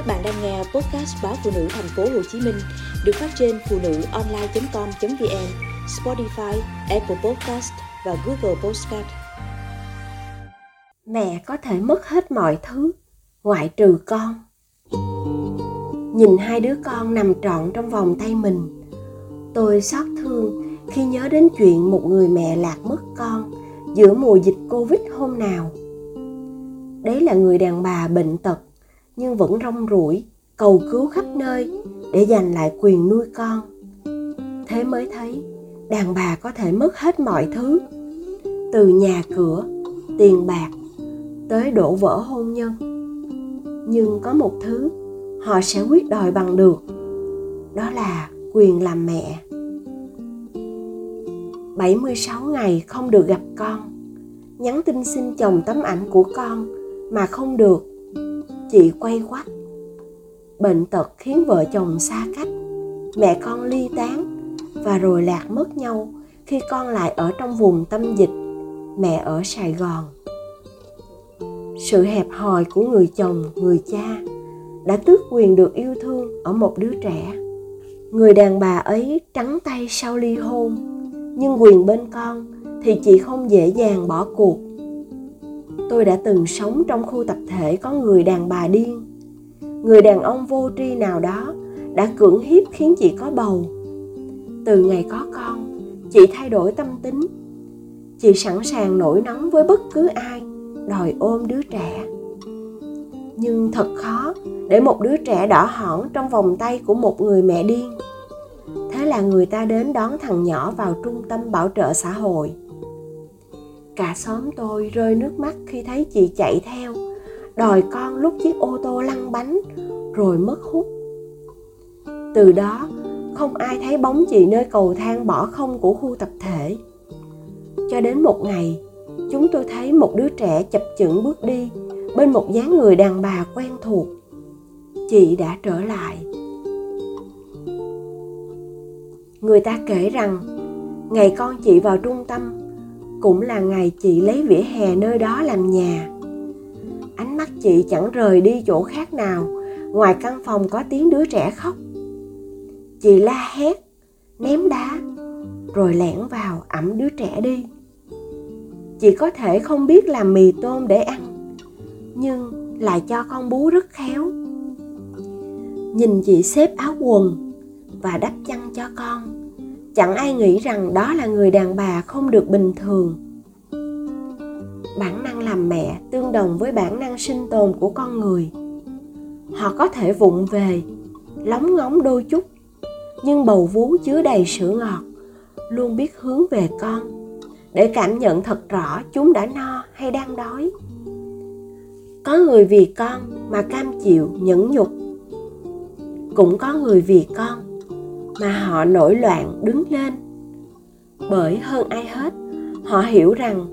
Các bạn đang nghe podcast báo phụ nữ thành phố Hồ Chí Minh được phát trên phụ nữ online.com.vn, Spotify, Apple Podcast và Google Podcast. Mẹ có thể mất hết mọi thứ ngoại trừ con. Nhìn hai đứa con nằm trọn trong vòng tay mình, tôi xót thương khi nhớ đến chuyện một người mẹ lạc mất con giữa mùa dịch Covid hôm nào. Đấy là người đàn bà bệnh tật nhưng vẫn rong ruổi, cầu cứu khắp nơi để giành lại quyền nuôi con. Thế mới thấy, đàn bà có thể mất hết mọi thứ, từ nhà cửa, tiền bạc tới đổ vỡ hôn nhân. Nhưng có một thứ họ sẽ quyết đòi bằng được, đó là quyền làm mẹ. 76 ngày không được gặp con, nhắn tin xin chồng tấm ảnh của con mà không được chị quay quắt bệnh tật khiến vợ chồng xa cách, mẹ con ly tán và rồi lạc mất nhau khi con lại ở trong vùng tâm dịch, mẹ ở sài gòn. Sự hẹp hòi của người chồng, người cha đã tước quyền được yêu thương ở một đứa trẻ. Người đàn bà ấy trắng tay sau ly hôn, nhưng quyền bên con thì chị không dễ dàng bỏ cuộc tôi đã từng sống trong khu tập thể có người đàn bà điên. Người đàn ông vô tri nào đó đã cưỡng hiếp khiến chị có bầu. Từ ngày có con, chị thay đổi tâm tính. Chị sẵn sàng nổi nóng với bất cứ ai, đòi ôm đứa trẻ. Nhưng thật khó để một đứa trẻ đỏ hỏn trong vòng tay của một người mẹ điên. Thế là người ta đến đón thằng nhỏ vào trung tâm bảo trợ xã hội cả xóm tôi rơi nước mắt khi thấy chị chạy theo. Đòi con lúc chiếc ô tô lăn bánh, rồi mất hút. Từ đó, không ai thấy bóng chị nơi cầu thang bỏ không của khu tập thể. Cho đến một ngày, chúng tôi thấy một đứa trẻ chập chững bước đi bên một dáng người đàn bà quen thuộc. Chị đã trở lại. Người ta kể rằng, ngày con chị vào trung tâm cũng là ngày chị lấy vỉa hè nơi đó làm nhà. Ánh mắt chị chẳng rời đi chỗ khác nào, ngoài căn phòng có tiếng đứa trẻ khóc. Chị la hét, ném đá, rồi lẻn vào ẩm đứa trẻ đi. Chị có thể không biết làm mì tôm để ăn, nhưng lại cho con bú rất khéo. Nhìn chị xếp áo quần và đắp chăn cho con chẳng ai nghĩ rằng đó là người đàn bà không được bình thường. Bản năng làm mẹ tương đồng với bản năng sinh tồn của con người. Họ có thể vụng về, lóng ngóng đôi chút, nhưng bầu vú chứa đầy sữa ngọt, luôn biết hướng về con, để cảm nhận thật rõ chúng đã no hay đang đói. Có người vì con mà cam chịu nhẫn nhục. Cũng có người vì con mà họ nổi loạn đứng lên. Bởi hơn ai hết, họ hiểu rằng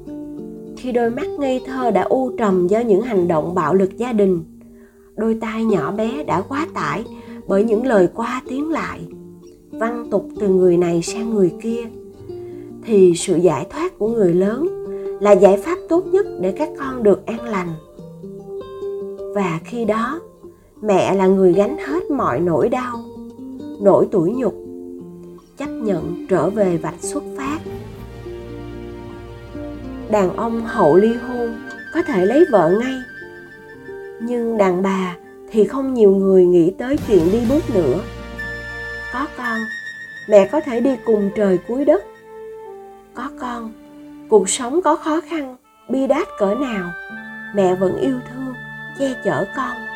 khi đôi mắt ngây thơ đã u trầm do những hành động bạo lực gia đình. Đôi tai nhỏ bé đã quá tải bởi những lời qua tiếng lại văn tục từ người này sang người kia. Thì sự giải thoát của người lớn là giải pháp tốt nhất để các con được an lành. Và khi đó, mẹ là người gánh hết mọi nỗi đau nỗi tủi nhục, chấp nhận trở về vạch xuất phát. Đàn ông hậu ly hôn, có thể lấy vợ ngay. Nhưng đàn bà thì không nhiều người nghĩ tới chuyện đi bước nữa. Có con, mẹ có thể đi cùng trời cuối đất. Có con, cuộc sống có khó khăn, bi đát cỡ nào, mẹ vẫn yêu thương, che chở con.